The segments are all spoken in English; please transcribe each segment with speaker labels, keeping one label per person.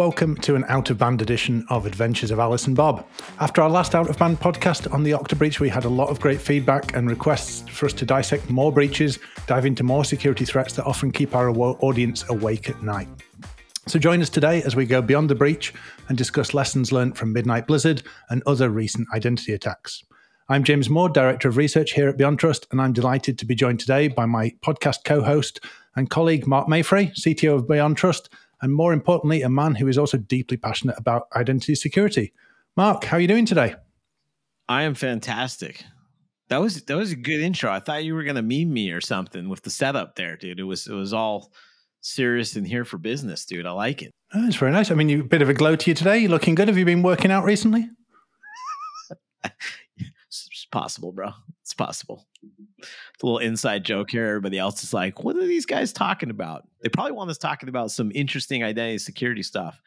Speaker 1: Welcome to an out of band edition of Adventures of Alice and Bob. After our last out of band podcast on the Okta breach, we had a lot of great feedback and requests for us to dissect more breaches, dive into more security threats that often keep our audience awake at night. So join us today as we go beyond the breach and discuss lessons learned from Midnight Blizzard and other recent identity attacks. I'm James Maude, Director of Research here at BeyondTrust, and I'm delighted to be joined today by my podcast co host and colleague Marc Maiffret, CTO of BeyondTrust, and more importantly, a man who is also deeply passionate about identity security. Marc, how are you doing today?
Speaker 2: I am fantastic. That was that was a good intro. I thought you were gonna meme me or something with the setup there, dude. It was it was all serious and here for business, dude. I like it.
Speaker 1: Oh, that's very nice. I mean, you a bit of a glow to you today. You're looking good? Have you been working out recently?
Speaker 2: it's possible, bro. It's possible. Mm-hmm. It's a little inside joke here. Everybody else is like, what are these guys talking about? They probably want us talking about some interesting identity security stuff.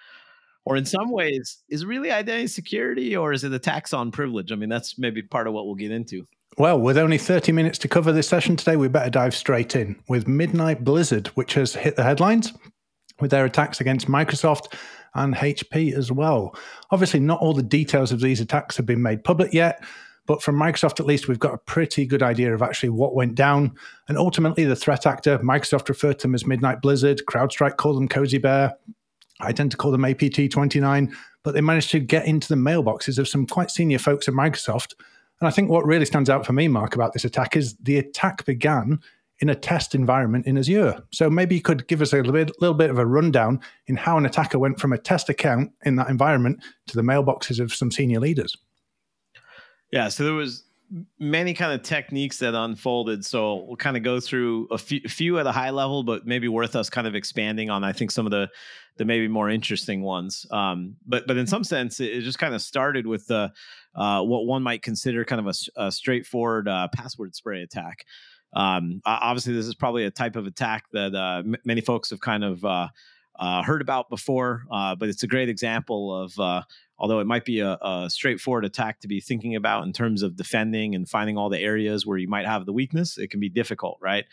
Speaker 2: Or in some ways, is it really identity security or is it a tax on privilege? I mean, that's maybe part of what we'll get into.
Speaker 1: Well, with only 30 minutes to cover this session today, we better dive straight in with Midnight Blizzard, which has hit the headlines with their attacks against Microsoft and HP as well. Obviously, not all the details of these attacks have been made public yet, but from Microsoft, at least, we've got a pretty good idea of actually what went down. And ultimately, the threat actor, Microsoft referred to them as Midnight Blizzard, CrowdStrike called them Cozy Bear. I tend to call them APT 29, but they managed to get into the mailboxes of some quite senior folks at Microsoft. And I think what really stands out for me, Marc, about this attack is the attack began in a test environment in Azure. So maybe you could give us a little bit, little bit of a rundown in how an attacker went from a test account in that environment to the mailboxes of some senior leaders.
Speaker 2: Yeah, so there was many kind of techniques that unfolded. So we'll kind of go through a few, few at a high level, but maybe worth us kind of expanding on. I think some of the the maybe more interesting ones. Um, but but in some sense, it, just kind of started with the uh, what one might consider kind of a, a straightforward uh, password spray attack. Um, obviously, this is probably a type of attack that uh, m- many folks have kind of uh, uh, heard about before, uh, but it's a great example of although it might be a, a, straightforward attack to be thinking about in terms of defending and finding all the areas where you might have the weakness, it can be difficult, right?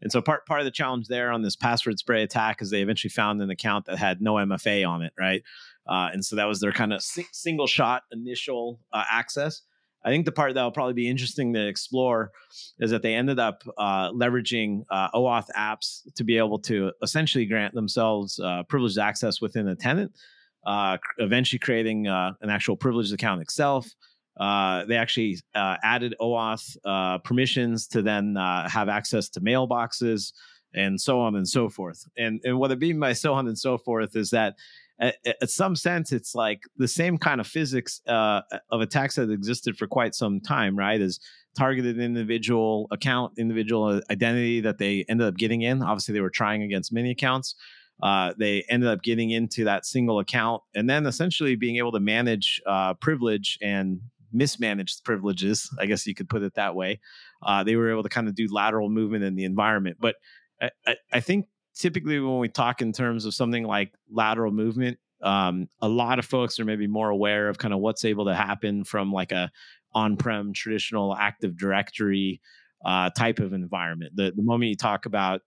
Speaker 2: And so part part of the challenge there on this password spray attack is they eventually found an account that had no MFA on it, right? Uh, and so that was their kind of si- single shot initial uh, access. I think the part that will probably be interesting to explore is that they ended up uh, leveraging uh, OAuth apps to be able to essentially grant themselves uh, privileged access within a tenant uh, eventually creating uh, an actual privileged account itself. Uh, they actually uh, added OAuth uh, permissions to then uh, have access to mailboxes and so on and so forth. And and what I mean by so on and so forth is that at, at some sense it's like the same kind of physics of attacks that existed for quite some time, right? Is targeted individual account, individual identity that they ended up getting in. Obviously, they were trying against many accounts uh, they ended up getting into that single account and then essentially being able to manage uh, privilege and mismanaged privileges, I guess you could put it that way. Uh, they were able to kind of do lateral movement in the environment. But I, I, I, think typically when we talk in terms of something like lateral movement, um, a lot of folks are maybe more aware of kind of what's able to happen from like a on-prem traditional Active Directory uh, type of environment. The, the moment you talk about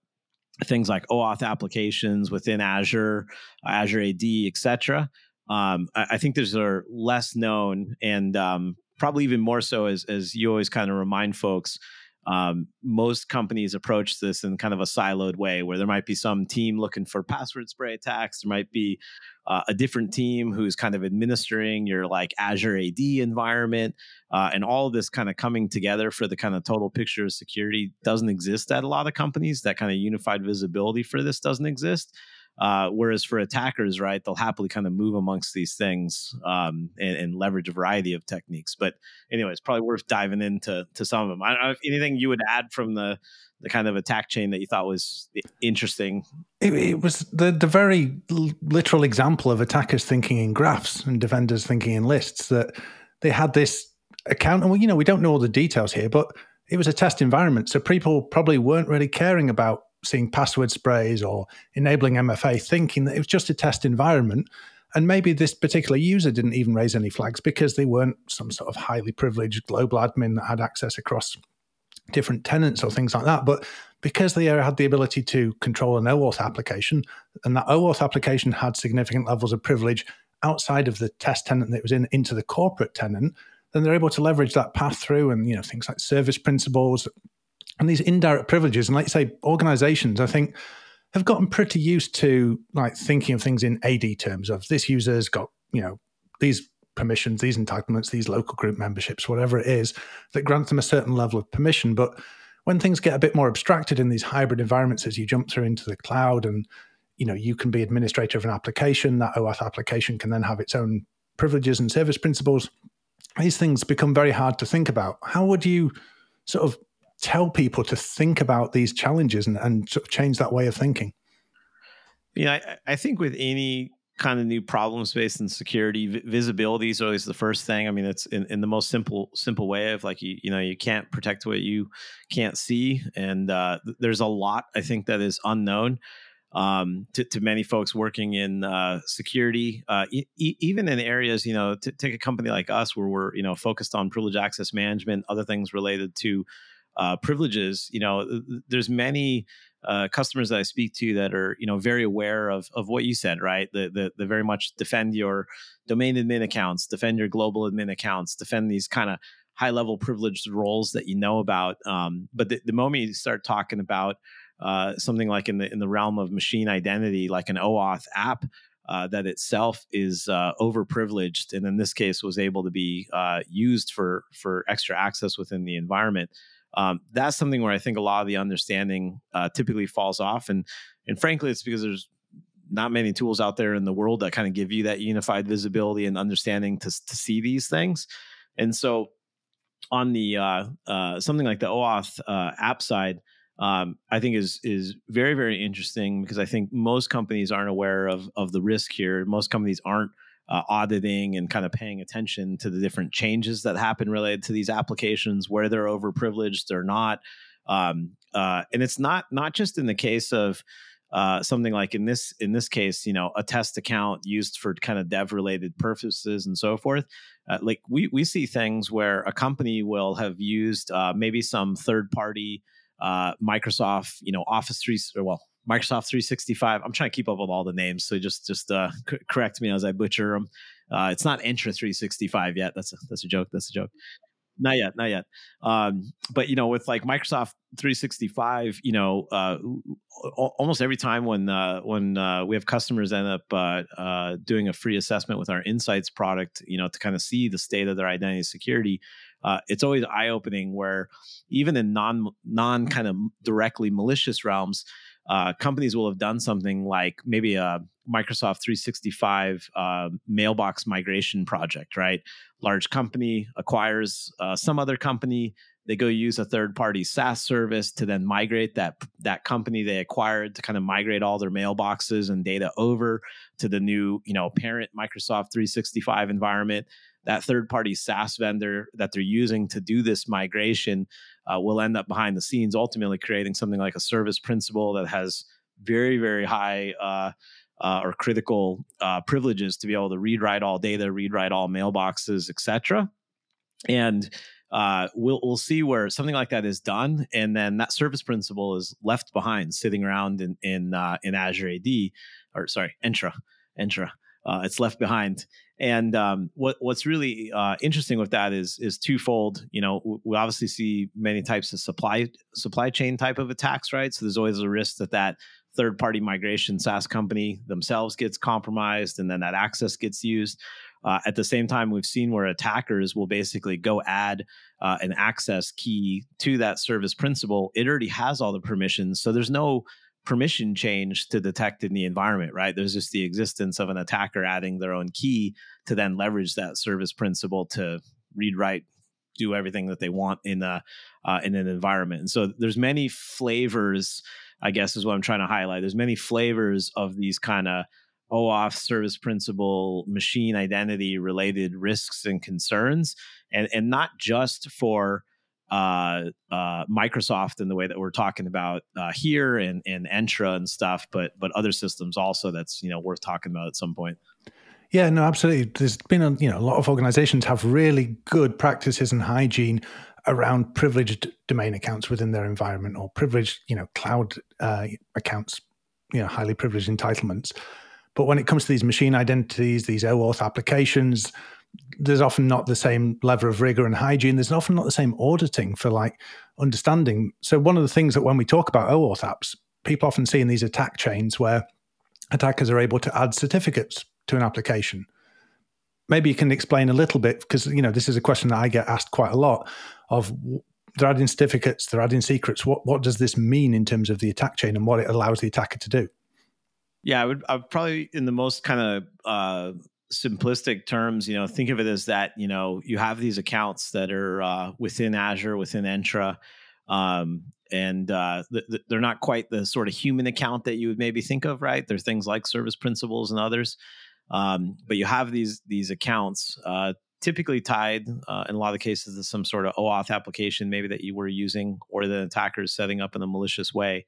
Speaker 2: things like OAuth applications within Azure, Azure AD, etc. Um, I, I, think those are less known and um, probably even more so as, as you always kind of remind folks um, most companies approach this in kind of a siloed way where there might be some team looking for password spray attacks. There might be uh, a different team who's kind of administering your like azure ad environment. Uh, and all this kind of coming together for the kind of total picture of security doesn't exist at a lot of companies. That kind of unified visibility for this doesn't exist uh, whereas for attackers, right, they'll happily kind of move amongst these things um, and, and, leverage a variety of techniques. But anyway, it's probably worth diving into to some of them. I don't know if anything you would add from the the kind of attack chain that you thought was interesting.
Speaker 1: It, it was the the very literal example of attackers thinking in graphs and defenders thinking in lists. That they had this account, and we, you know we don't know all the details here, but it was a test environment, so people probably weren't really caring about seeing password sprays or enabling MFA, thinking that it was just a test environment. And maybe this particular user didn't even raise any flags because they weren't some sort of highly privileged global admin that had access across different tenants or things like that. But because they had the ability to control an OAuth application, and that OAuth application had significant levels of privilege outside of the test tenant that was in into the corporate tenant, then they're able to leverage that path through and you know things like service principals and these indirect privileges. And like you say, organizations, I think, have gotten pretty used to like thinking of things in AD terms of this user's got, you know, these permissions, these entitlements, these local group memberships, whatever it is, that grants them a certain level of permission. But when things get a bit more abstracted in these hybrid environments as you jump through into the cloud and you know you can be administrator of an application that OAuth application can then have its own privileges and service principals these things become very hard to think about how would you sort of tell people to think about these challenges and, and sort of change that way of thinking.
Speaker 2: Yeah I, I think with any kind of new problem space and security v- visibility is always the first thing. I mean it's in, in the most simple simple way of like you you know you can't protect what you can't see. And uh, there's a lot i think that is unknown um, to, to, many folks working in uh, security, uh, e- even in areas, you know, t- take a company like us where we're, you know, focused on privilege access management, other things related to uh, privileges. You know, there's many uh, customers that I speak to that are, you know, very aware of of what you said, right? The the, the very much defend your domain admin accounts, defend your global admin accounts, defend these kind of high level privileged roles that you know about. Um, but the, the moment you start talking about uh, something like in the in the realm of machine identity, like an OAuth app. Uh, that itself is uh, overprivileged, and in this case, was able to be uh, used for for extra access within the environment. Um, that's something where I think a lot of the understanding uh, typically falls off, and and frankly, it's because there's not many tools out there in the world that kind of give you that unified visibility and understanding to to see these things. And so, on the uh, uh, something like the OAuth uh, app side, um, I think is is very very interesting because I think most companies aren't aware of of the risk here. Most companies aren't uh, auditing and kind of paying attention to the different changes that happen related to these applications, where they're overprivileged or not. Um, uh, and it's not not just in the case of uh, something like in this in this case, you know, a test account used for kind of dev related purposes and so forth. Uh, like we we see things where a company will have used uh, maybe some third party uh, Microsoft, you know, Office three or well, Microsoft 365. I'm trying to keep up with all the names, so just just uh, c- correct me as I butcher them. Uh, it's not Entra 365 yet. That's a, that's a joke. That's a joke. Not yet, not yet. Um, but you know, with like Microsoft 365, you know, uh, almost every time when uh, when uh, we have customers end up uh, uh, doing a free assessment with our Insights product, you know, to kind of see the state of their identity security, uh, it's always eye opening where even in non non kind of directly malicious realms, uh, companies will have done something like maybe a Microsoft 365 uh, mailbox migration project, right? Large company acquires uh, some other company. They go use a third party SaaS service to then migrate that that company they acquired to kind of migrate all their mailboxes and data over to the new, you know, parent Microsoft 365 environment that third party SaaS vendor that they're using to do this migration uh, will end up behind the scenes, ultimately creating something like a service principal that has very, very high uh, uh, or critical uh, privileges to be able to read write all data, read write all mailboxes, etc. And uh, we'll we'll see where something like that is done, and then that service principal is left behind, sitting around in in uh, in Azure AD, or sorry, Entra, Entra. Uh, it's left behind, and um, what what's really uh, interesting with that is is twofold. You know, we obviously see many types of supply supply chain type of attacks, right? So there's always a risk that that third party migration SaaS company themselves gets compromised, and then that access gets used. Uh, at the same time, we've seen where attackers will basically go add uh, an access key to that service principal. It already has all the permissions, so there's no permission change to detect in the environment, right? There's just the existence of an attacker adding their own key to then leverage that service principal to read, write, do everything that they want in a uh, in an environment. And so there's many flavors, I guess, is what I'm trying to highlight. There's many flavors of these kind of OAuth service principal machine identity related risks and concerns, and and not just for uh, uh, Microsoft in the way that we're talking about uh, here and, and Entra and stuff, but but other systems also that's you know worth talking about at some point.
Speaker 1: Yeah, no, absolutely. There's been a you know a lot of organizations have really good practices and hygiene around privileged domain accounts within their environment or privileged, you know, cloud uh, accounts, you know, highly privileged entitlements. But when it comes to these machine identities, these OAuth applications, there's often not the same level of rigor and hygiene. There's often not the same auditing for like understanding. So one of the things that when we talk about OAuth apps, people often see in these attack chains where attackers are able to add certificates to an application. Maybe you can explain a little bit because you know this is a question that I get asked quite a lot of they're adding certificates, they're adding secrets. What what does this mean in terms of the attack chain and what it allows the attacker to do?
Speaker 2: Yeah, I would, I would probably in the most kind of uh, simplistic terms, you know, think of it as that, you know, you have these accounts that are uh, within Azure, within Entra, um, and uh, th- th- they're not quite the sort of human account that you would maybe think of, right? They're things like service principals and others, um, but you have these these accounts uh, typically tied uh, in a lot of cases to some sort of OAuth application, maybe that you were using, or the attacker is setting up in a malicious way.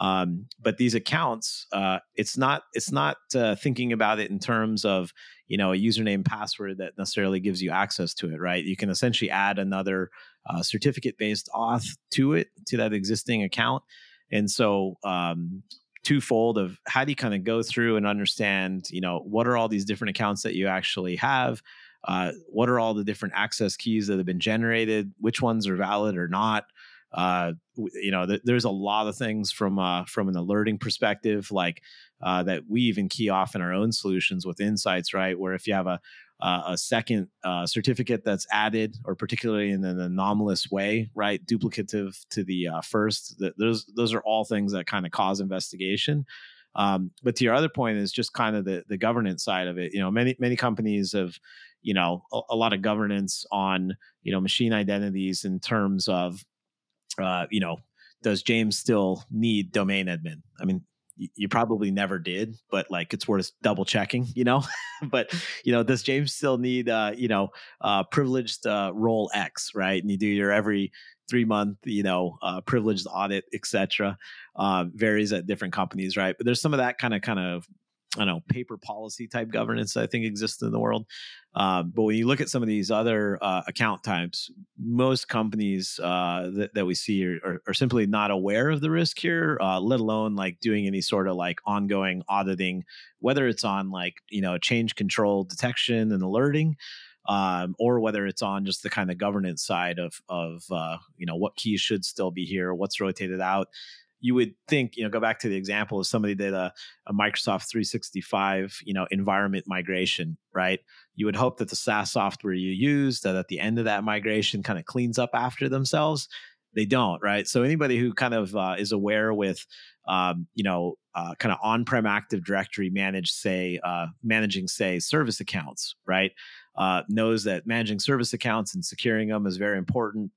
Speaker 2: Um, but these accounts, uh, it's not it's not uh, thinking about it in terms of you know a username password that necessarily gives you access to it, right? You can essentially add another uh, certificate based auth to it to that existing account, and so um, twofold of how do you kind of go through and understand you know what are all these different accounts that you actually have? Uh, what are all the different access keys that have been generated? Which ones are valid or not uh, you know, th- there's a lot of things from uh, from an alerting perspective, like uh, that we even key off in our own solutions with insights, right? Where if you have a a second uh, certificate that's added, or particularly in an anomalous way, right, duplicative to the uh, first, th- those those are all things that kind of cause investigation. Um, but to your other point is just kind of the the governance side of it. You know, many many companies have you know a, a lot of governance on you know machine identities in terms of uh, you know, does James still need domain admin? I mean, you probably never did, but like it's worth double checking, you know. but you know, does James still need uh, you know, uh, privileged uh, role X, right? And you do your every three month, you know, uh, privileged audit, etc. Uh, varies at different companies, right? But there's some of that kind of kind of I don't know paper policy type governance I think exists in the world. Um, but when you look at some of these other uh, account types, most companies uh, that, that we see are, are, are, simply not aware of the risk here, uh, let alone like doing any sort of like ongoing auditing, whether it's on like you know change control detection and alerting. Um, or whether it's on just the kind of governance side of of uh, you know what keys should still be here, what's rotated out you would think, you know, go back to the example of somebody did a, a Microsoft 365, you know, environment migration, right? You would hope that the SaaS software you use that at the end of that migration kind of cleans up after themselves. They don't, right? So anybody who kind of uh, is aware with, um, you know, uh, kind of on-prem Active Directory managed, say, uh, managing, say, service accounts, right? Uh, knows that managing service accounts and securing them is very important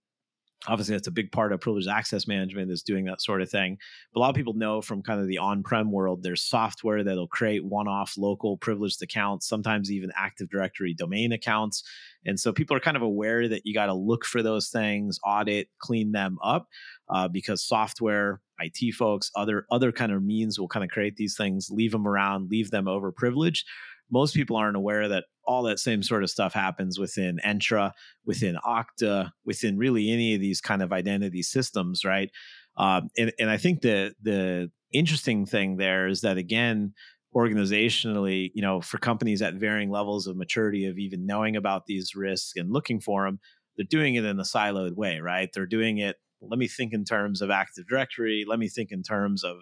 Speaker 2: obviously that's a big part of privileged access management is doing that sort of thing. But a lot of people know from kind of the on-prem world there's software that'll create one-off local privileged accounts sometimes even active directory domain accounts. And so people are kind of aware that you got to look for those things audit clean them up uh, because software it folks other other kind of means will kind of create these things leave them around leave them over privileged most people aren't aware that all that same sort of stuff happens within Entra, within Okta, within really any of these kind of identity systems, right? Um, and, and I think the the interesting thing there is that again, organizationally, you know, for companies at varying levels of maturity of even knowing about these risks and looking for them, they're doing it in a siloed way, right? They're doing it. Let me think in terms of Active Directory. Let me think in terms of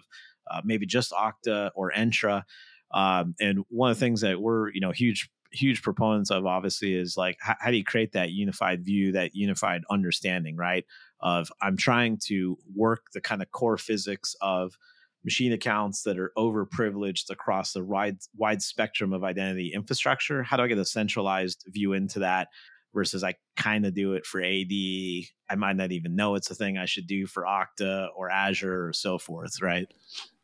Speaker 2: uh, maybe just Okta or Entra. Um, and one of the things that we're, you know, huge huge proponents of obviously is like how, how, do you create that unified view that unified understanding right of i'm trying to work the kind of core physics of machine accounts that are overprivileged across the wide wide spectrum of identity infrastructure. How do i get a centralized view into that versus i kind of do it for ad i might not even know it's a thing i should do for okta or azure or so forth right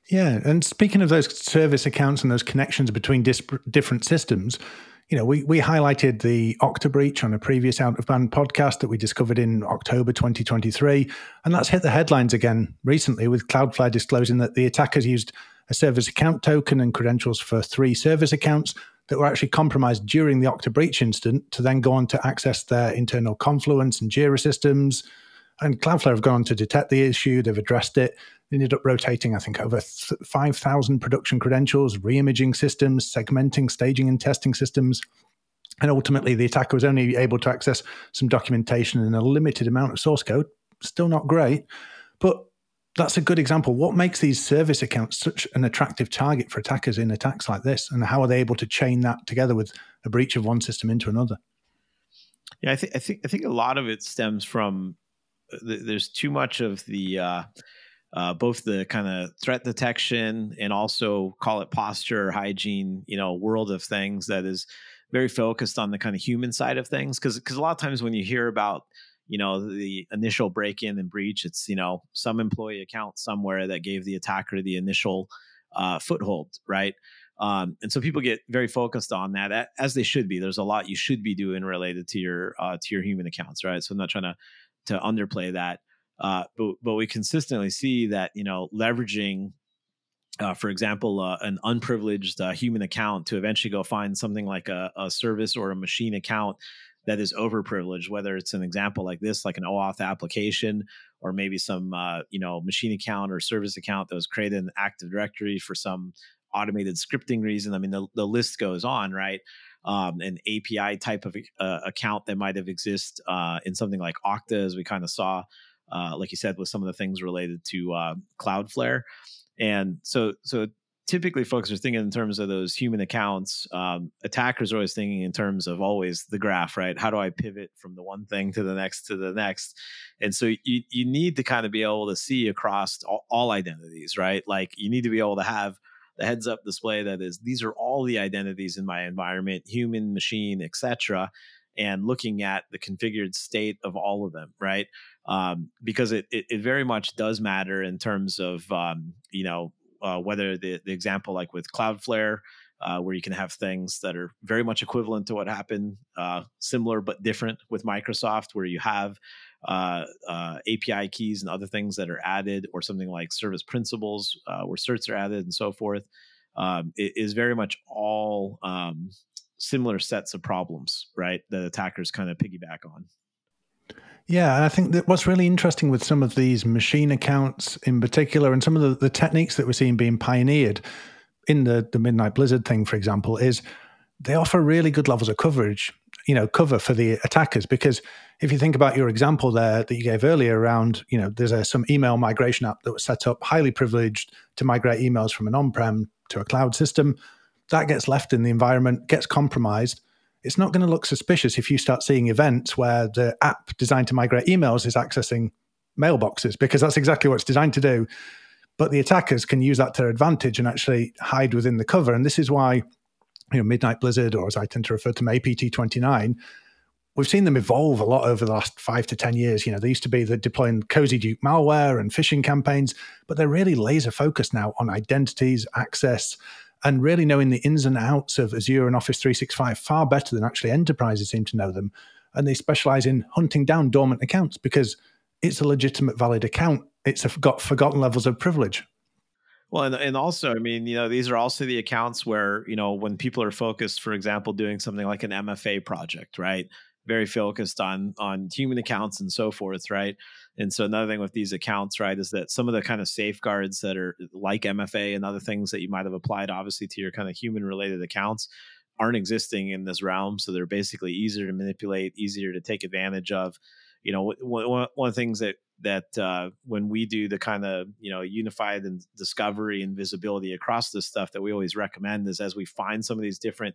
Speaker 1: yeah, and speaking of those service accounts and those connections between different systems, you know, we, we highlighted the Okta breach on a previous Out of Band podcast that we discovered in October 2023. And that's hit the headlines again recently with Cloudflare disclosing that the attackers used a service account token and credentials for three service accounts that were actually compromised during the Okta breach incident to then go on to access their internal Confluence and Jira systems. And Cloudflare have gone on to detect the issue, they've addressed it. They ended up rotating, I think, over 5,000 production credentials, re-imaging systems, segmenting, staging, and testing systems. And ultimately, the attacker was only able to access some documentation and a limited amount of source code. Still not great, but that's a good example. What makes these service accounts such an attractive target for attackers in attacks like this? And how are they able to chain that together with a breach of one system into another?
Speaker 2: Yeah, I think I think I think a lot of it stems from uh, there's too much of the uh, uh, both the kind of threat detection and also call it posture hygiene, you know, world of things that is very focused on the kind of human side of things. Because because a lot of times when you hear about you know the initial break-in and breach, it's you know some employee account somewhere that gave the attacker the initial uh, foothold, right? Um, and so people get very focused on that, as they should be. There's a lot you should be doing related to your uh, to your human accounts, right? So I'm not trying to to underplay that. Uh, but but we consistently see that you know leveraging, uh, for example, uh, an unprivileged uh, human account to eventually go find something like a, a, service or a machine account that is overprivileged, whether it's an example like this, like an OAuth application, or maybe some uh, you know machine account or service account that was created in Active Directory for some automated scripting reason. I mean, the, the list goes on, right? Um, an API type of uh, account that might have exist uh, in something like Okta, as we kind of saw uh, like you said, with some of the things related to uh, Cloudflare. And so, so typically folks are thinking in terms of those human accounts. Um, attackers are always thinking in terms of always the graph, right? How do I pivot from the one thing to the next to the next? And so you you need to kind of be able to see across all, all identities, right? Like you need to be able to have the heads up display that is these are all the identities in my environment, human, machine, etc and looking at the configured state of all of them, right? Um, because it, it, it very much does matter in terms of um, you know uh, whether the the example like with Cloudflare. Uh, where you can have things that are very much equivalent to what happened, uh, similar but different with Microsoft, where you have uh, uh API keys and other things that are added, or something like service principals uh, where certs are added and so forth. Um, is very much all um, similar sets of problems, right? That attackers kind of piggyback on.
Speaker 1: Yeah, I think that what's really interesting with some of these machine accounts in particular, and some of the, the techniques that we're seeing being pioneered in the, the Midnight Blizzard thing, for example, is they offer really good levels of coverage, you know, cover for the attackers. Because if you think about your example there that you gave earlier around, you know, there's a, some email migration app that was set up highly privileged to migrate emails from an on prem to a cloud system that gets left in the environment, gets compromised. It's not going to look suspicious if you start seeing events where the app designed to migrate emails is accessing mailboxes because that's exactly what it's designed to do. But the attackers can use that to their advantage and actually hide within the cover. And this is why, you know, Midnight Blizzard, or as I tend to refer to them, APT 29, we've seen them evolve a lot over the last five to 10 years. You know, they used to be the deploying Cozy Duke malware and phishing campaigns, but they're really laser focused now on identities, access, and really knowing the ins and outs of Azure and Office 365 far better than actually enterprises seem to know them. And they specialize in hunting down dormant accounts because it's a legitimate, valid account. It's got forgotten levels of privilege.
Speaker 2: Well, and, and also, I mean, you know, these are also the accounts where, you know, when people are focused, for example, doing something like an MFA project, right? very focused on on human accounts and so forth, right? And so another thing with these accounts, right, is that some of the kind of safeguards that are like MFA and other things that you might have applied, obviously, to your kind of human related accounts aren't existing in this realm. So they're basically easier to manipulate, easier to take advantage of. You know, one, one of the things that that uh, when we do the kind of you know unified and discovery and visibility across this stuff that we always recommend is as we find some of these different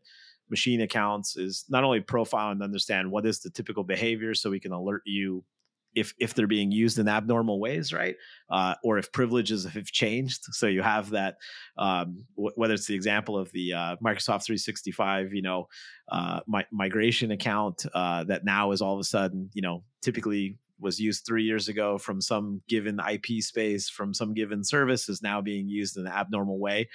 Speaker 2: machine accounts is not only profile and understand what is the typical behavior so we can alert you if if they're being used in abnormal ways, right? Uh, or if privileges have changed. So you have that, um, w- whether it's the example of the uh, Microsoft 365, you know, uh, mi- migration account uh, that now is all of a sudden, you know, typically was used three years ago from some given IP space from some given service is now being used in an abnormal way.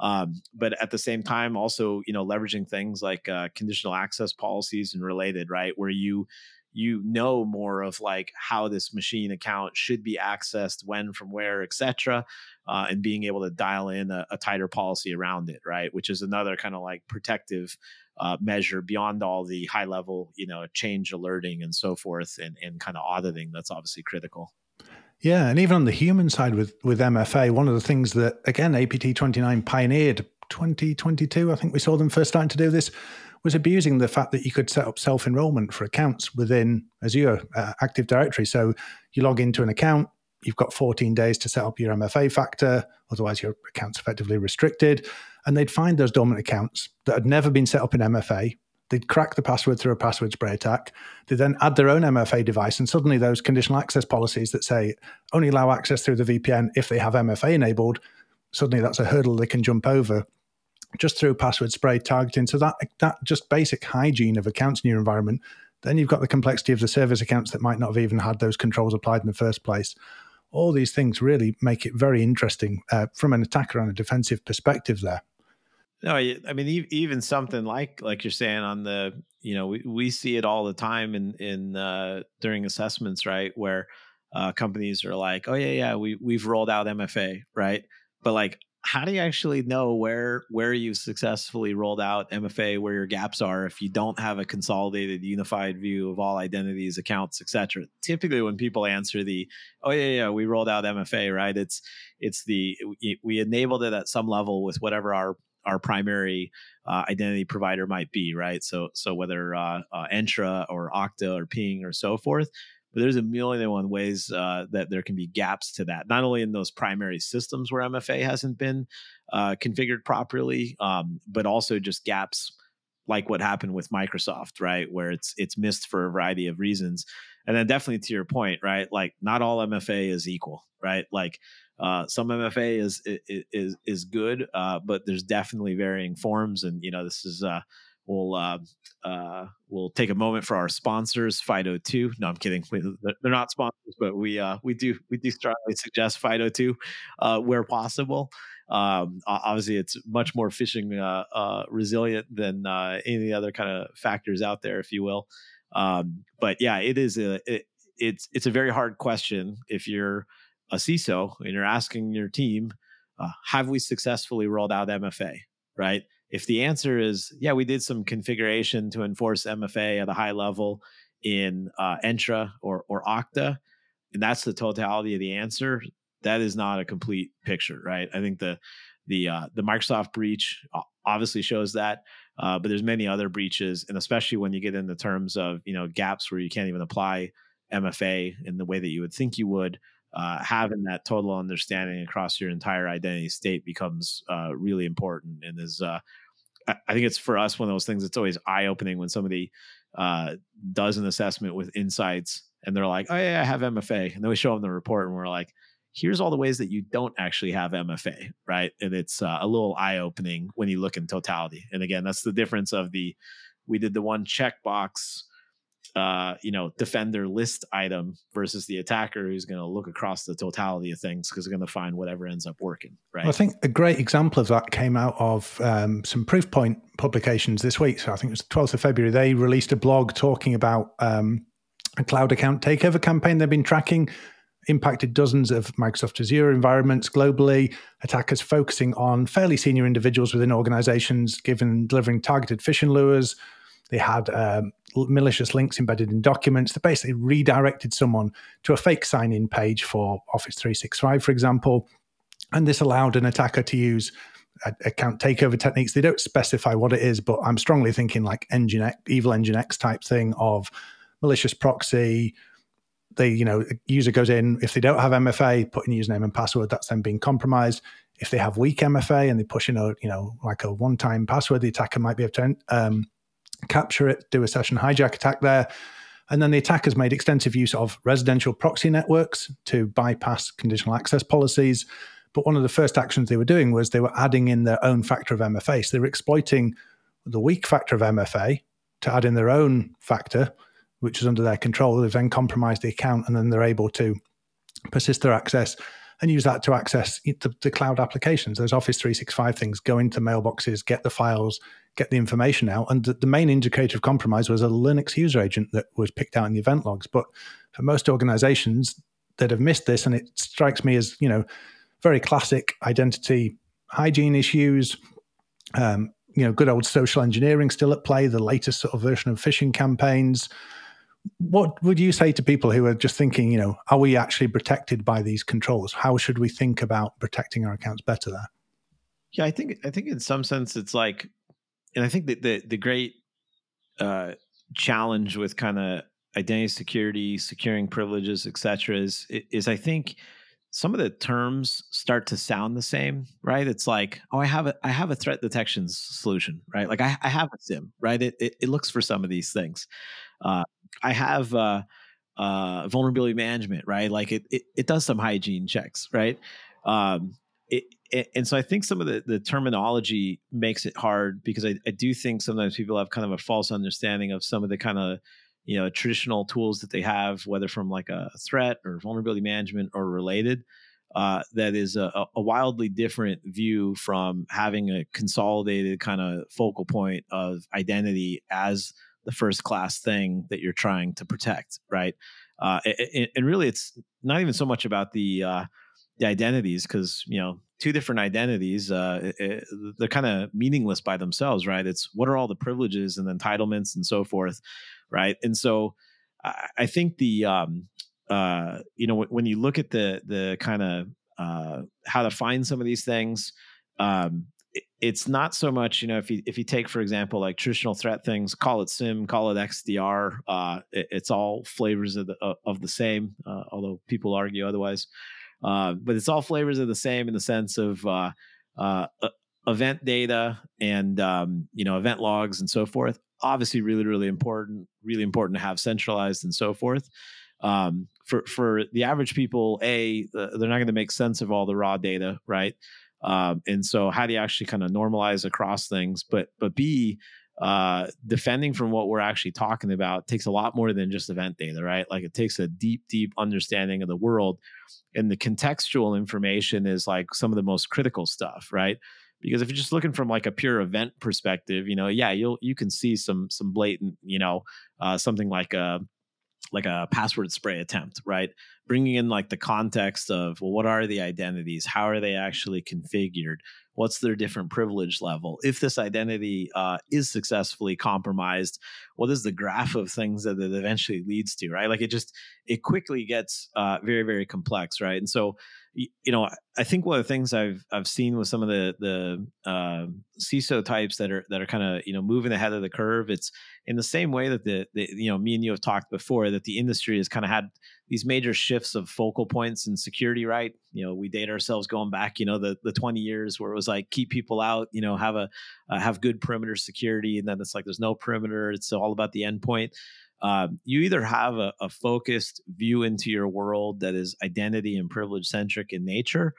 Speaker 2: Um, but at the same time also you know leveraging things like uh, conditional access policies and related right where you you know more of like how this machine account should be accessed, when, from where, etc., uh, and being able to dial in a, a, tighter policy around it, right? Which is another kind of like protective uh, measure beyond all the high level, you know, change alerting and so forth, and, and kind of auditing. That's obviously critical.
Speaker 1: Yeah, and even on the human side with with MFA, one of the things that again APT 29 pioneered 2022, I think we saw them first starting to do this, was abusing the fact that you could set up self enrollment for accounts within Azure uh, Active Directory. So you log into an account, you've got 14 days to set up your MFA factor, otherwise your account's effectively restricted. And they'd find those dormant accounts that had never been set up in MFA. They'd crack the password through a password spray attack. They then add their own MFA device, and suddenly those conditional access policies that say only allow access through the VPN if they have MFA enabled, suddenly that's a hurdle they can jump over just through password spray targeting. So that that just basic hygiene of accounts in your environment. Then you've got the complexity of the service accounts that might not have even had those controls applied in the first place. All these things really make it very interesting uh, from an attacker and a defensive perspective. There.
Speaker 2: No, I mean even something like like you're saying on the you know we, we see it all the time in in uh, during assessments right where uh, companies are like oh yeah yeah we we've rolled out MFA right but like how do you actually know where where you successfully rolled out MFA, where your gaps are, if you don't have a consolidated, unified view of all identities, accounts, etc. Typically, when people answer the, "Oh yeah, yeah, we rolled out MFA," right? It's it's the we enabled it at some level with whatever our our primary uh, identity provider might be, right? So so whether uh, uh, Entra or Okta or Ping or so forth, but there's a million and one ways uh, that there can be gaps to that. Not only in those primary systems where MFA hasn't been uh, configured properly, um, but also just gaps like what happened with Microsoft, right, where it's it's missed for a variety of reasons. And then definitely to your point, right, like not all MFA is equal, right? Like uh, some MFA is is is good, uh, but there's definitely varying forms, and you know this is uh, we'll uh, uh, we'll take a moment for our sponsors, FIDO2. No, I'm kidding. They're not sponsors, but we uh, we do we do strongly suggest FIDO2 uh, where possible. Um, obviously, it's much more phishing uh, uh, resilient than any other kind of factors out there, if you will. Um, but yeah, it is a it, it's it's a very hard question if you're a CISO and you're asking your team, have we successfully rolled out MFA? Right? If the answer is, yeah, we did some configuration to enforce MFA at a high level in uh, Entra or, or Okta, and that's the totality of the answer, that is not a complete picture, right? I think the the uh, the Microsoft breach obviously shows that, uh, but there's many other breaches, and especially when you get into terms of you know gaps where you can't even apply MFA in the way that you would think you would. Uh, having that total understanding across your entire identity state becomes uh, really important and is uh, I think it's for us one of those things that's always eye opening when somebody uh, does an assessment with insights and they're like, oh, yeah, I have MFA. And then we show them the report and we're like, here's all the ways that you don't actually have MFA, right? And it's uh, a little eye opening when you look in totality. And again, that's the difference of the, we did the one checkbox uh, you know, defender list item versus the attacker who's going to look across the totality of things because they're going to find whatever ends up working. Right.
Speaker 1: Well, I think a great example of that came out of um, some Proofpoint publications this week. So I think it was the 12th of February. They released a blog talking about um, a cloud account takeover campaign they've been tracking. Impacted dozens of Microsoft Azure environments globally. Attackers focusing on fairly senior individuals within organizations, given delivering targeted phishing lures, they had um, malicious links embedded in documents that basically redirected someone to a fake sign in page for Office 365, for example. And this allowed an attacker to use account takeover techniques. They don't specify what it is, but I'm strongly thinking like Nginx, Evil Nginx type thing of malicious proxy. They, you know, user goes in. If they don't have MFA, put in username and password. That's then being compromised. If they have weak MFA and they push in a, you know, like a one-time password, the attacker might be able to um, capture it, do a session hijack attack there. And then the attackers made extensive use of residential proxy networks to bypass conditional access policies. But one of the first actions they were doing was they were adding in their own factor of MFA. So they were exploiting the weak factor of MFA to add in their own factor, which is under their control. They've then compromised the account and then they're able to persist their access and use that to access the, the cloud applications. Those Office 365 things go into mailboxes, get the files, get the information out. And the, main indicator of compromise was a Linux user agent that was picked out in the event logs. But for most organizations that have missed this, and it strikes me as, you know, very classic identity hygiene issues, um, you know, good old social engineering still at play, the latest sort of version of phishing campaigns. What would you say to people who are just thinking, you know, are we actually protected by these controls? How should we think about protecting our accounts better there?
Speaker 2: Yeah, I think I think in some sense it's like, and I think that the the great uh, challenge with kind of identity security, securing privileges, etc., is is I think some of the terms start to sound the same, right? It's like, oh, I have a I have a threat detection solution, right? Like I, I have a SIEM, right? It, it, it looks for some of these things. Uh, I have uh, uh, vulnerability management, right? Like it, it, it does some hygiene checks, right? Um, it, and so I think some of the, the terminology makes it hard because I, I do think sometimes people have kind of a false understanding of some of the kind of you know traditional tools that they have whether from like a threat or vulnerability management or related uh, that is a, a, wildly different view from having a consolidated kind of focal point of identity as the first class thing that you're trying to protect right? Uh, and, and, really it's not even so much about the uh, the identities because you know two different identities uh, it, they're kind of meaningless by themselves right it's what are all the privileges and entitlements and so forth right? And so I, I think the um, uh, you know when you look at the the kind of uh, how to find some of these things, um, it, it's not so much you know if you if you take for example like traditional threat things, call it SIEM call it XDR, uh, it, it's all flavors of the of the same, uh, although people argue otherwise. Uh, but it's all flavors of the same in the sense of uh, uh, event data and um, you know event logs and so forth. Obviously really really important really important to have centralized and so forth. Um, for for the average people a they're not going to make sense of all the raw data right? Um, and so how do you actually kind of normalize across things? But but b uh, defending from what we're actually talking about takes a lot more than just event data right? Like it takes a deep deep understanding of the world and the contextual information is like some of the most critical stuff right? Because if you're just looking from like a pure event perspective you know yeah you'll you can see some some blatant you know uh, something like a like a password spray attempt right bringing in like the context of well what are the identities? How are they actually configured? What's their different privilege level? If this identity uh, is successfully compromised what is the graph of things that it eventually leads to right? Like it just it quickly gets uh, very very complex right? And so you know, I think one of the things I've I've seen with some of the the uh, CISO types that are that are kind of you know moving ahead of the curve. It's in the same way that the, the you know me and you have talked before that the industry has kind of had these major shifts of focal points in security. Right? You know, we date ourselves going back you know the the twenty years where it was like keep people out. You know, have a uh, have good perimeter security, and then it's like there's no perimeter. It's all about the endpoint uh, you either have a, a, focused view into your world that is identity and privilege centric in nature,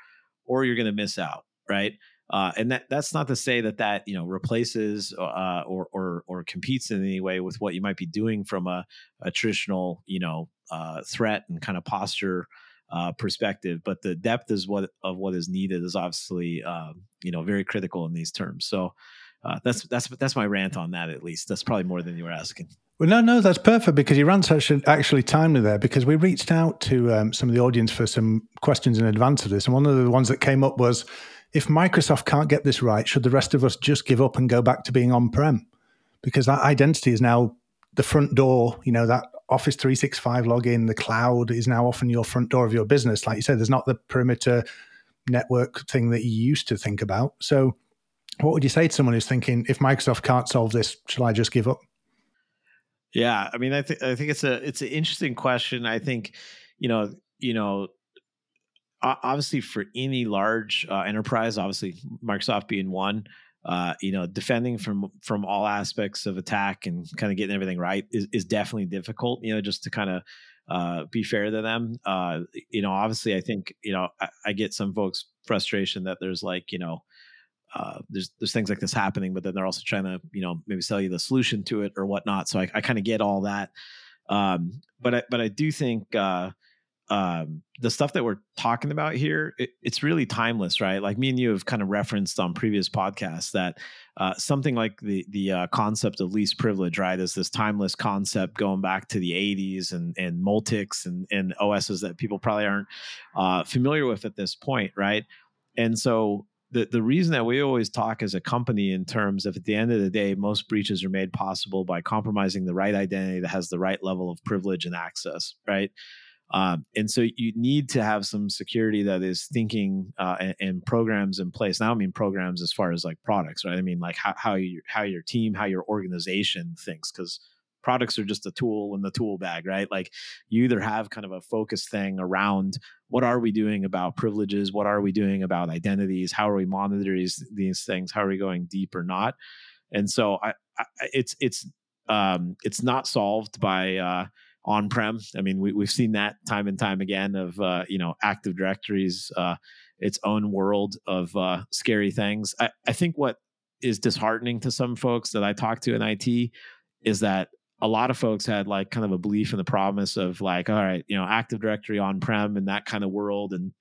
Speaker 2: or you're going to miss out, right? Uh, and that that's not to say that that you know replaces uh, or or or competes in any way with what you might be doing from a, a traditional you know uh, threat and kind of posture uh, perspective. But the depth is what of what is needed is obviously um, you know very critical in these terms. So uh, that's that's that's my rant on that. At least that's probably more than you were asking.
Speaker 1: Well, no, no, that's perfect because your answer actually, actually timely there because we reached out to um, some of the audience for some questions in advance of this. And one of the ones that came up was if Microsoft can't get this right, should the rest of us just give up and go back to being on prem? Because that identity is now the front door, you know, that Office 365 login, the cloud is now often your front door of your business. Like you said, there's not the perimeter network thing that you used to think about. So, what would you say to someone who's thinking, if Microsoft can't solve this, shall I just give up?
Speaker 2: Yeah, I mean, I think I think it's a it's an interesting question. I think, you know, you know, obviously for any large uh, enterprise, obviously Microsoft being one, uh, you know, defending from from all aspects of attack and kind of getting everything right is, is definitely difficult. You know, just to kind of uh, be fair to them. Uh, you know, obviously, I think you know I, I, get some folks frustration that there's like you know uh, there's there's things like this happening, but then they're also trying to you know maybe sell you the solution to it or whatnot. So I, I kind of get all that, um, but I but I do think uh, um, the stuff that we're talking about here, it, it's really timeless, right? Like me and you have kind of referenced on previous podcasts that uh, something like the the uh, concept of least privilege, right, is this timeless concept going back to the '80s and and Multics and and OSs that people probably aren't uh, familiar with at this point, right? And so the the reason that we always talk as a company in terms of at the end of the day, most breaches are made possible by compromising the right identity that has the right level of privilege and access, right? Um, and so you need to have some security that is thinking uh, and, and, programs in place. Now, I mean programs as far as like products, right? I mean like how how you how your team, how your organization thinks, because products are just a tool in the tool bag, right? Like you either have kind of a focus thing around what are we doing about privileges, what are we doing about identities, how are we monitoring these things, how are we going deep or not, and so I, I it's it's um, it's not solved by uh, on-prem. I mean, we, we've seen that time and time again of, uh, you know, Active Directories, uh, its own world of uh, scary things. I, I think what is disheartening to some folks that I talk to in IT is that a lot of folks had like kind of a belief in the promise of like, all right, you know, Active Directory on-prem and that kind of world and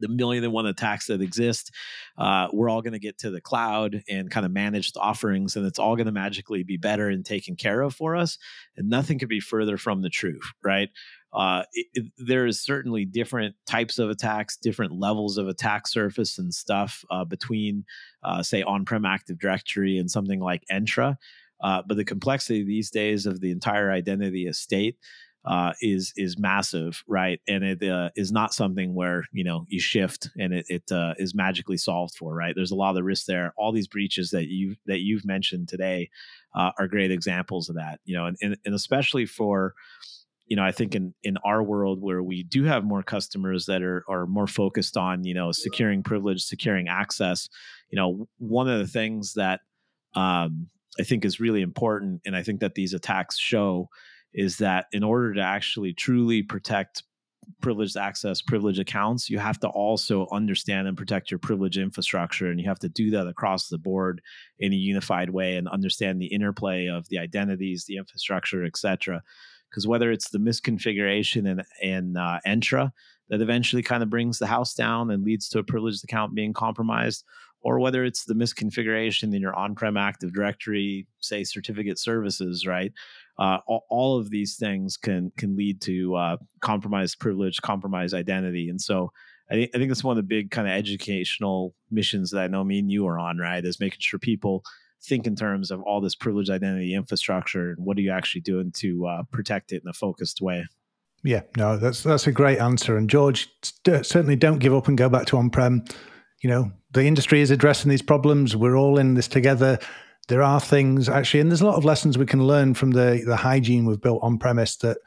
Speaker 2: the million and one attacks that exist. Uh, we're all going to get to the cloud and kind of manage the offerings, and it's all going to magically be better and taken care of for us. And nothing could be further from the truth, right? Uh, it, it, there is certainly different types of attacks, different levels of attack surface and stuff uh, between, uh, say, on-prem Active Directory and something like Entra. Uh, but the complexity these days of the entire identity estate uh, is is massive, right? And it uh, is not something where you know you shift and it, it uh, is magically solved for, right? There's a lot of risk there. All these breaches that you that you've mentioned today uh, are great examples of that. You know, and, and and especially for you know, I think in in our world where we do have more customers that are are more focused on you know securing privilege, securing access. You know, one of the things that um, I think is really important, and I think that these attacks show is that in order to actually truly protect privileged access, privileged accounts, you have to also understand and protect your privilege infrastructure. And you have to do that across the board in a unified way and understand the interplay of the identities, the infrastructure, et cetera. Because whether it's the misconfiguration in, in uh, Entra that eventually kind of brings the house down and leads to a privileged account being compromised, or whether it's the misconfiguration in your on-prem Active Directory, say certificate services, right? Uh, all, of these things can can lead to uh, compromised privilege, compromised identity, and so I think I think that's one of the big kind of educational missions that I know me and you are on, right? Is making sure people think in terms of all this privileged identity infrastructure and what are you actually doing to uh, protect it in a focused way.
Speaker 1: Yeah, no, that's that's a great answer. And George, certainly don't give up and go back to on-prem. You know, the industry is addressing these problems. We're all in this together there are things actually, and there's a lot of lessons we can learn from the the hygiene we've built on premise. That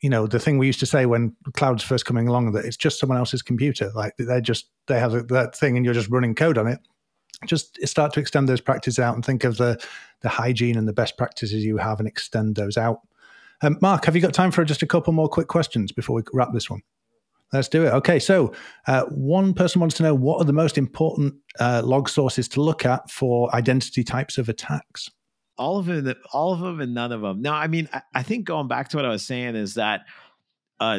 Speaker 1: you know, the thing we used to say when cloud's first coming along that it's just someone else's computer. Like they're just they have that thing, and you're just running code on it. Just start to extend those practices out and think of the the hygiene and the best practices you have, and extend those out. Um, Marc, have you got time for just a couple more quick questions before we wrap this one? Let's do it. Okay, so uh, one person wants to know what are the most important uh, log sources to look at for identity types of attacks.
Speaker 2: All of them, all of them, and none of them. No, I mean, I, I think going back to what I was saying is that uh,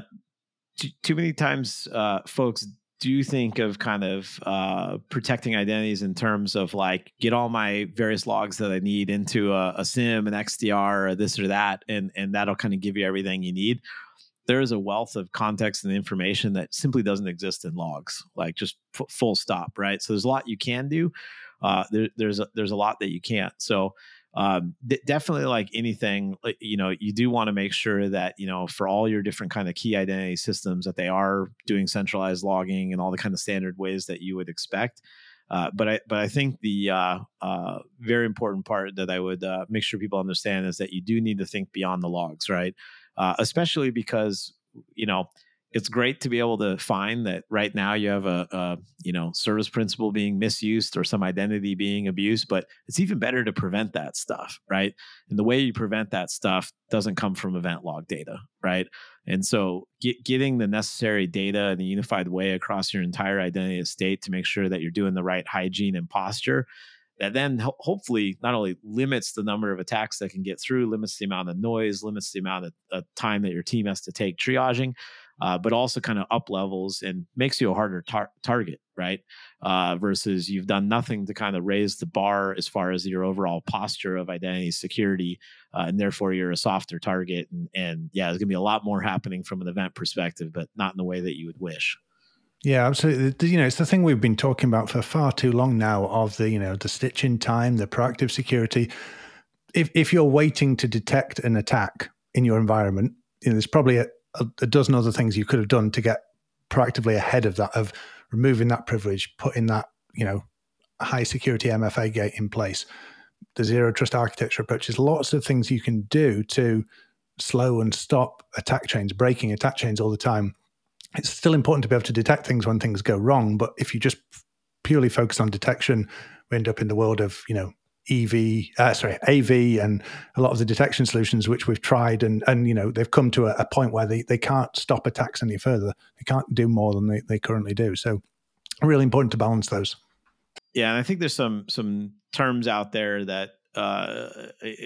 Speaker 2: t- too many times uh, folks do think of kind of uh, protecting identities in terms of like get all my various logs that I need into a, a SIEM, an XDR, or this or that, and and that'll kind of give you everything you need there is a wealth of context and information that simply doesn't exist in logs, like just f- full stop, right? So there's a lot you can do. Uh, there, there's a, there's a lot that you can't. So um, definitely, like anything, you know, you do want to make sure that you know for all your different kind of key identity systems that they are doing centralized logging and all the kind of standard ways that you would expect. Uh, but I but I think the uh, uh, very important part that I would uh, make sure people understand is that you do need to think beyond the logs, right? Uh, especially because you know it's great to be able to find that right now you have a, a, you know service principal being misused or some identity being abused but it's even better to prevent that stuff right? And the way you prevent that stuff doesn't come from event log data right? And so get, getting the necessary data in a unified way across your entire identity estate to make sure that you're doing the right hygiene and posture that then ho- hopefully not only limits the number of attacks that can get through, limits the amount of noise, limits the amount of uh, time that your team has to take triaging, uh, but also kind of up levels and makes you a harder tar- target, right? Uh, versus you've done nothing to kind of raise the bar as far as your overall posture of identity security, uh, and therefore you're a softer target. And, and yeah, there's going to be a lot more happening from an event perspective, but not in the way that you would wish.
Speaker 1: Yeah, absolutely. You know, it's the thing we've been talking about for far too long now of the, you know, the stitching time, the proactive security. If, if you're waiting to detect an attack in your environment, you know, there's probably a, a, a dozen other things you could have done to get proactively ahead of that, of removing that privilege, putting that, you know, high security MFA gate in place. The zero trust architecture approach. There's lots of things you can do to slow and stop attack chains, breaking attack chains all the time it's still important to be able to detect things when things go wrong. But if you just purely focus on detection, we end up in the world of you know EV, uh, sorry, AV, and a lot of the detection solutions which we've tried, and and you know they've come to a, a, point where they, they can't stop attacks any further. They can't do more than they, they currently do. So, really important to balance those.
Speaker 2: Yeah, and I think there's some some terms out there that uh,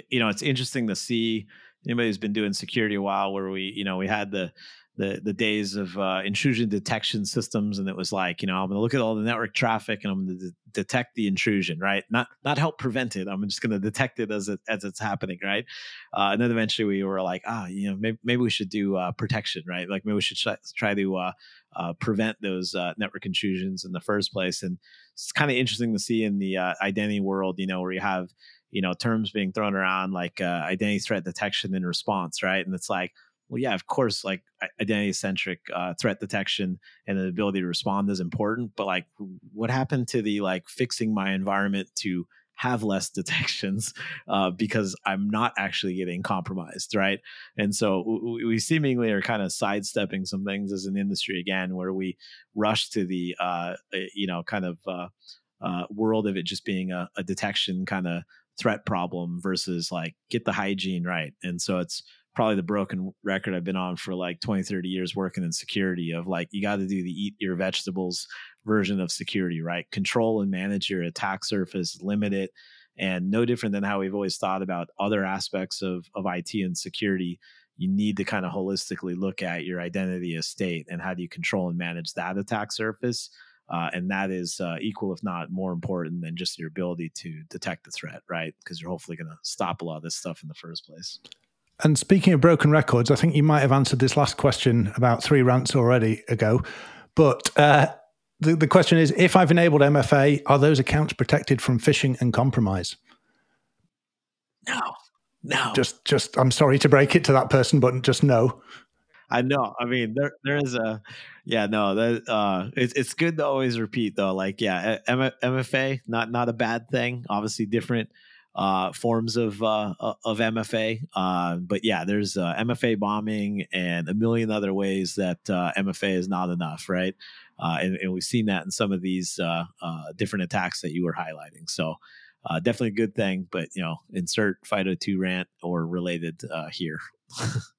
Speaker 2: you know it's interesting to see anybody who's been doing security a while, where we you know we had the the the days of uh, intrusion detection systems, and it was like, you know, I'm going to look at all the network traffic and I'm going to de- detect the intrusion, right? Not not help prevent it. I'm just going to detect it as it as it's happening, right? Uh, and then eventually we were like, ah, you know, maybe, maybe we should do uh, protection, right? Like maybe we should try, try to uh, uh, prevent those uh, network intrusions in the first place. And it's kind of interesting to see in the identity world, you know, where you have you know terms being thrown around like identity threat detection and response, right? And it's like well, yeah, of course, like identity centric uh, threat detection and the ability to respond is important. But like, what happened to the like fixing my environment to have less detections uh, because I'm not actually getting compromised, right? And so we, we seemingly are kind of sidestepping some things as an industry again, where we rush to the uh, eh, you know kind of uh, uh, world of it just being a, a detection kind of threat problem versus like get the hygiene right. And so it's probably the broken record I've been on for like 20, 30 years working in security of like, you got to do the eat your vegetables version of security, right? Control and manage your attack surface, limit it. And no different than how we've always thought about other aspects of, of IT and security. You need to kind of holistically look at your identity estate and how do you control and manage that attack surface. Uh, and that is uh, equal, if not more important, than just your ability to detect the threat, right? Because you're hopefully going to stop a lot of this stuff in the first place.
Speaker 1: And speaking of broken records, I think you might have answered this last question about three rants already ago. But uh, the, the question is if I've enabled MFA, are those accounts protected from phishing and compromise?
Speaker 2: No, no.
Speaker 1: Just, just, I'm sorry to break it to that person, but just no.
Speaker 2: I know. I mean, there there is a, yeah, no, that uh, it's it's good to always repeat though. Like, yeah, MFA, not not a bad thing. Obviously, different uh, forms of uh, of MFA. Uh, but yeah, there's uh, MFA bombing and a million other ways that uh, MFA is not enough, right? Uh, and, and, we've seen that in some of these different attacks that you were highlighting. So definitely a good thing, but you know, insert FIDO2 rant or related here.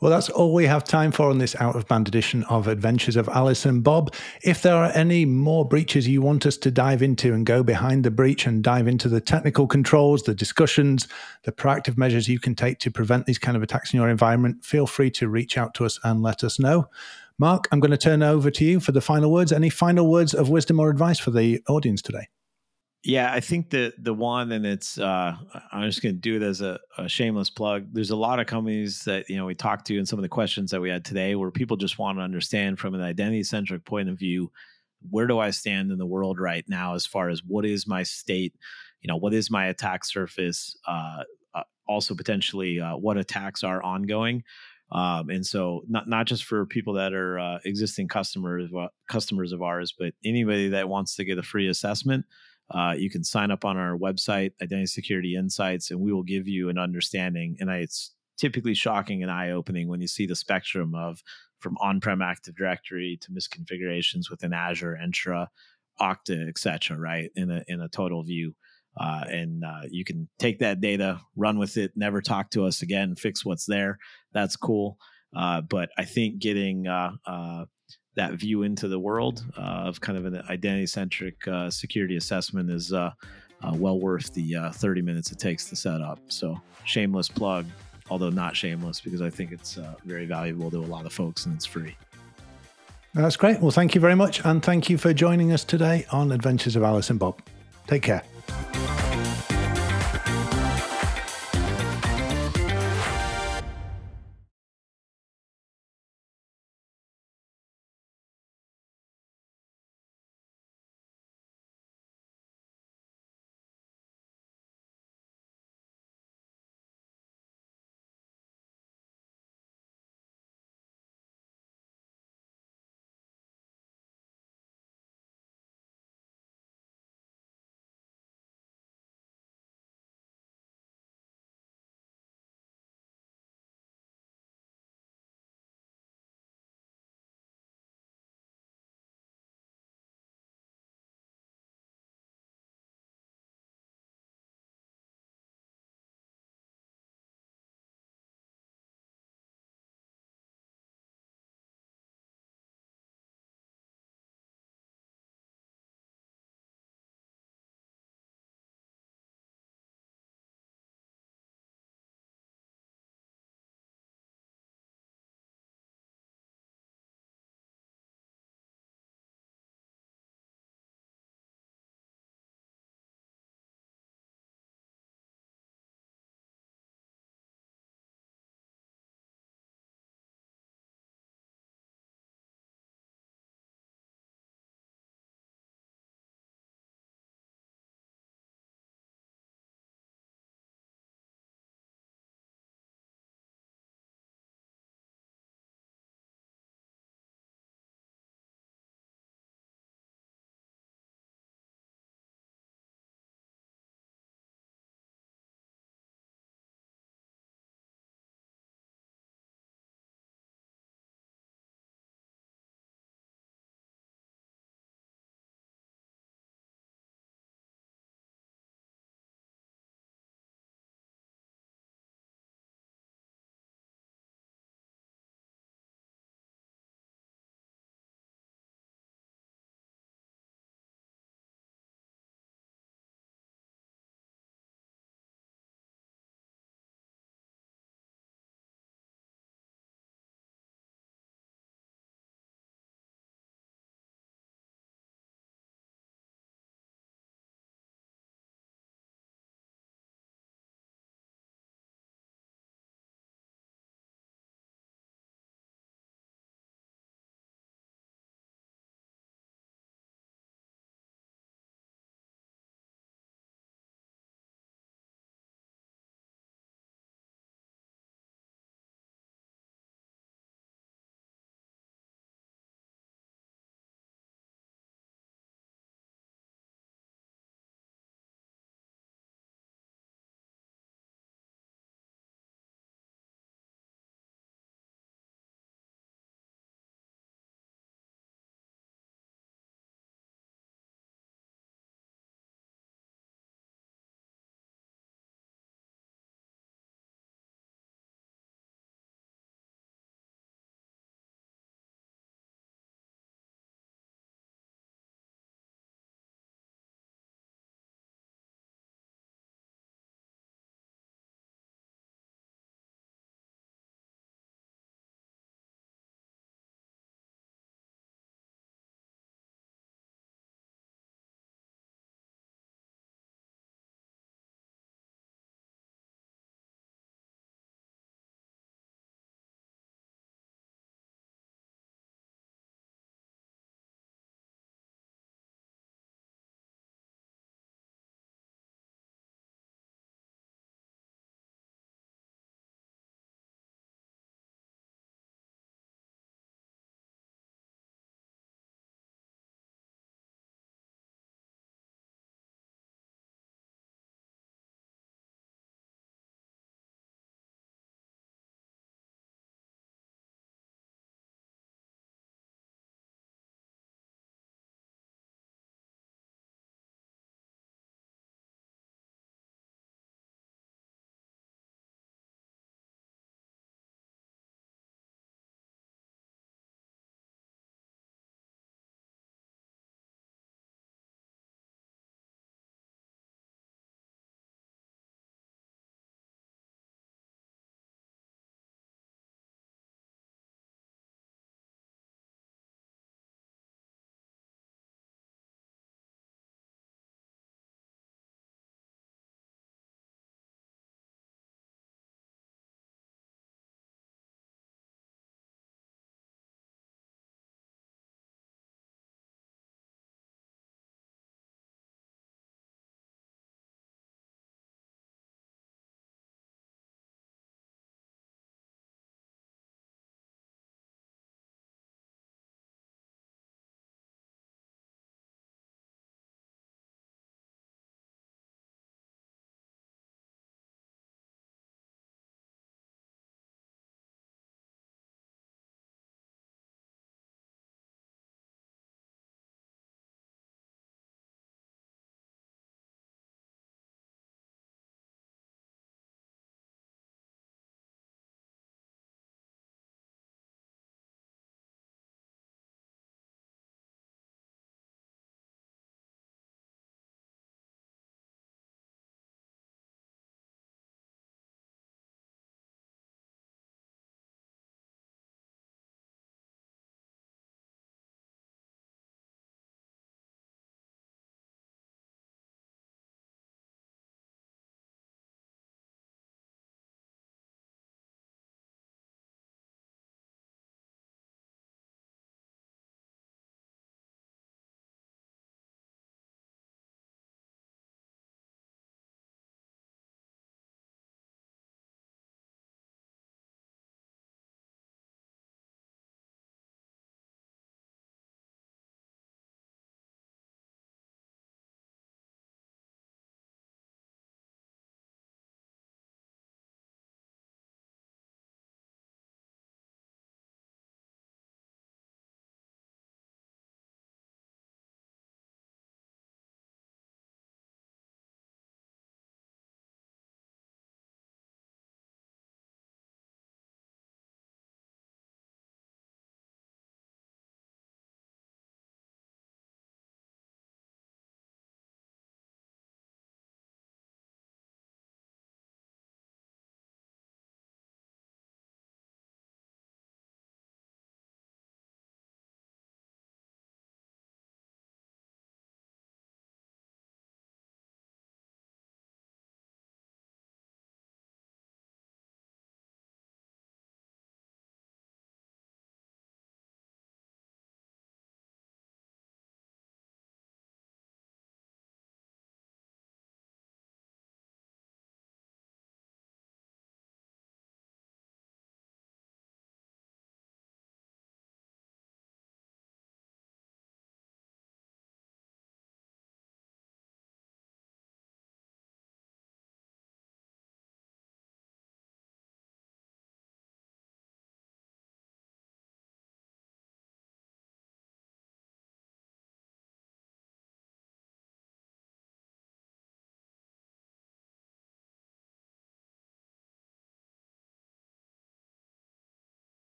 Speaker 1: Well, that's all we have time for on this out of band edition of Adventures of Alice and Bob. If there are any more breaches you want us to dive into and go behind the breach and dive into the technical controls, the discussions, the proactive measures you can take to prevent these kind of attacks in your environment, feel free to reach out to us and let us know. Marc, I'm going to turn over to you for the final words. Any final words of wisdom or advice for the audience today?
Speaker 2: Yeah, I think the the one, and it's uh, I'm just going to do it as a, a, shameless plug. There's a lot of companies that you know we talked to, and some of the questions that we had today, where people just want to understand from an identity centric point of view, where do I stand in the world right now, as far as what is my state, you know, what is my attack surface, uh, uh, also potentially uh, what attacks are ongoing. Um, and so, not not just for people that are uh, existing customers uh, customers of ours, but anybody that wants to get a free assessment uh, you can sign up on our website, Identity Security Insights, and we will give you an understanding. And it's typically shocking and eye opening when you see the spectrum of from on prem Active Directory to misconfigurations within Azure, Entra, Okta, etc. Right in a in a total view. Uh, and uh, you can take that data, run with it, never talk to us again, fix what's there. That's cool. Uh, but I think getting uh, uh, that view into the world uh, of kind of an identity centric uh, security assessment is uh, uh well worth the uh, 30 minutes it takes to set up. So, shameless plug although not shameless, because I think it's uh, very valuable to a lot of folks and it's free.
Speaker 1: That's great. Well, thank you very much. And thank you for joining us today on Adventures of Alice and Bob. Take care.